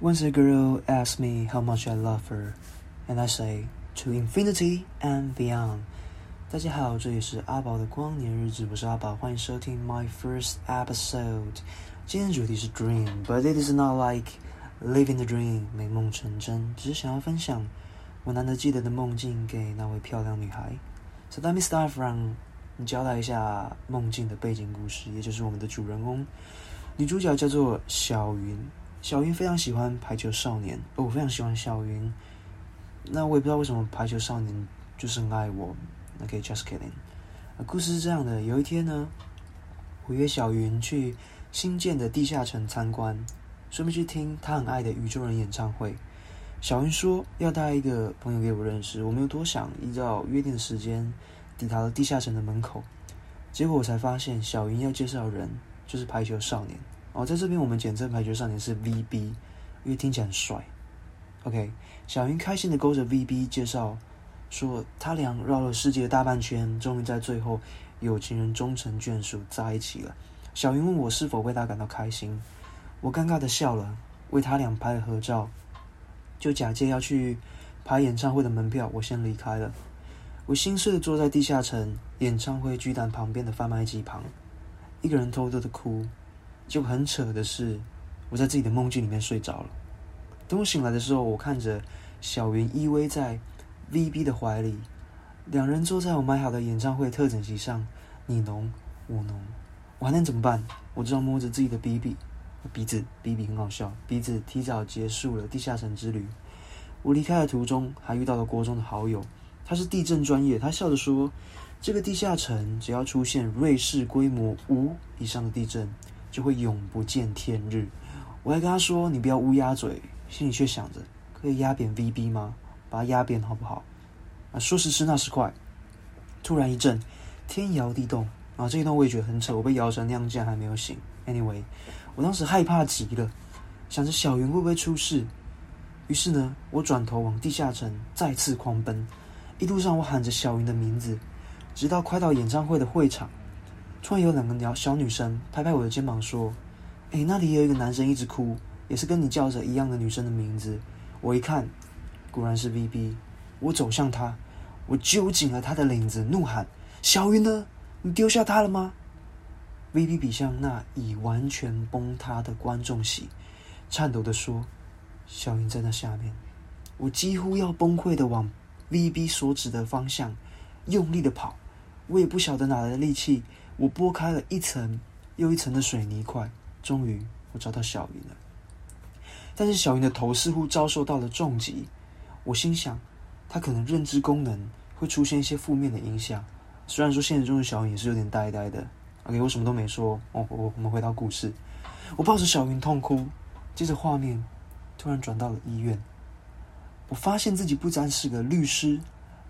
Once a girl asked me how much I love her, and I say to infinity and beyond. 大家好，这里是阿宝的光年日志，我是阿宝，欢迎收听 My First Episode。今天主题是 Dream，but it is not like living the dream，美梦成真，只是想要分享我难得记得的梦境给那位漂亮女孩。So let me start from 你交代一下梦境的背景故事，也就是我们的主人公，女主角叫做小云。小云非常喜欢排球少年，哦，我非常喜欢小云。那我也不知道为什么排球少年就是很爱我。OK，just kidding。啊故事是这样的：有一天呢，我约小云去新建的地下城参观，顺便去听她很爱的宇宙人演唱会。小云说要带一个朋友给我认识，我没有多想，依照约定的时间抵达了地下城的门口。结果我才发现，小云要介绍人就是排球少年。哦，在这边我们简称排球少年是 VB，因为听起来很帅。OK，小云开心的勾着 VB 介绍，说他俩绕了世界大半圈，终于在最后有情人终成眷属在一起了。小云问我是否为他感到开心，我尴尬的笑了，为他俩拍了合照，就假借要去排演唱会的门票，我先离开了。我心碎的坐在地下城演唱会巨蛋旁边的贩卖机旁，一个人偷偷的哭。就很扯的是，我在自己的梦境里面睡着了。等我醒来的时候，我看着小云依偎在 VB 的怀里，两人坐在我买好的演唱会特等席上，你侬我侬，我还能怎么办？我只好摸着自己的鼻鼻，鼻子，B B 很好笑，鼻子提早结束了地下城之旅。我离开的途中还遇到了国中的好友，他是地震专业，他笑着说：“这个地下城只要出现瑞士规模五以上的地震。”就会永不见天日。我还跟他说：“你不要乌鸦嘴。”心里却想着：“可以压扁 VB 吗？把它压扁好不好？”啊，说时迟，那时快，突然一阵天摇地动啊！这一段我也觉得很扯，我被摇成那样，竟然还没有醒。Anyway，我当时害怕极了，想着小云会不会出事。于是呢，我转头往地下城再次狂奔。一路上我喊着小云的名字，直到快到演唱会的会场。突然有两个小女生拍拍我的肩膀说：“哎，那里有一个男生一直哭，也是跟你叫着一样的女生的名字。”我一看，果然是 VB。我走向他，我揪紧了他的领子，怒喊：“小云呢？你丢下他了吗？”VB 比向那已完全崩塌的观众席，颤抖的说：“小云在那下面。”我几乎要崩溃的往 VB 所指的方向用力的跑，我也不晓得哪来的力气。我拨开了一层又一层的水泥块，终于我找到小云了。但是小云的头似乎遭受到了重击，我心想，她可能认知功能会出现一些负面的影响。虽然说现实中的小云也是有点呆呆的。OK，我什么都没说。哦，我我们回到故事，我抱着小云痛哭。接着画面突然转到了医院，我发现自己不单是个律师、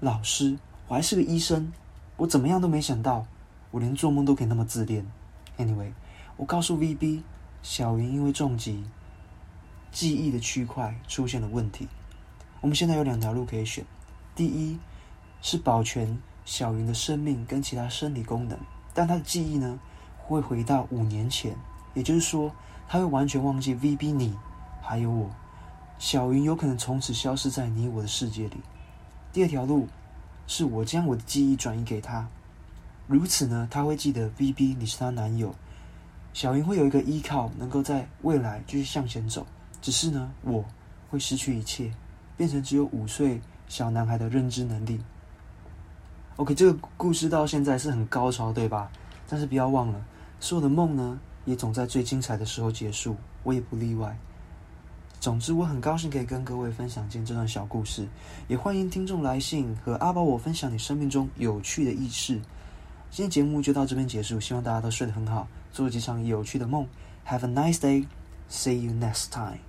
老师，我还是个医生。我怎么样都没想到。我连做梦都可以那么自恋。Anyway，我告诉 VB，小云因为重疾，记忆的区块出现了问题。我们现在有两条路可以选：第一是保全小云的生命跟其他生理功能，但她的记忆呢会回到五年前，也就是说，她会完全忘记 VB 你还有我。小云有可能从此消失在你我的世界里。第二条路是我将我的记忆转移给她。如此呢，他会记得 B B，你是他男友，小云会有一个依靠，能够在未来继续向前走。只是呢，我会失去一切，变成只有五岁小男孩的认知能力。OK，这个故事到现在是很高潮，对吧？但是不要忘了，所有的梦呢，也总在最精彩的时候结束，我也不例外。总之，我很高兴可以跟各位分享今天这段小故事，也欢迎听众来信和阿宝我分享你生命中有趣的轶事。今天节目就到这边结束，希望大家都睡得很好，做几场有趣的梦。Have a nice day. See you next time.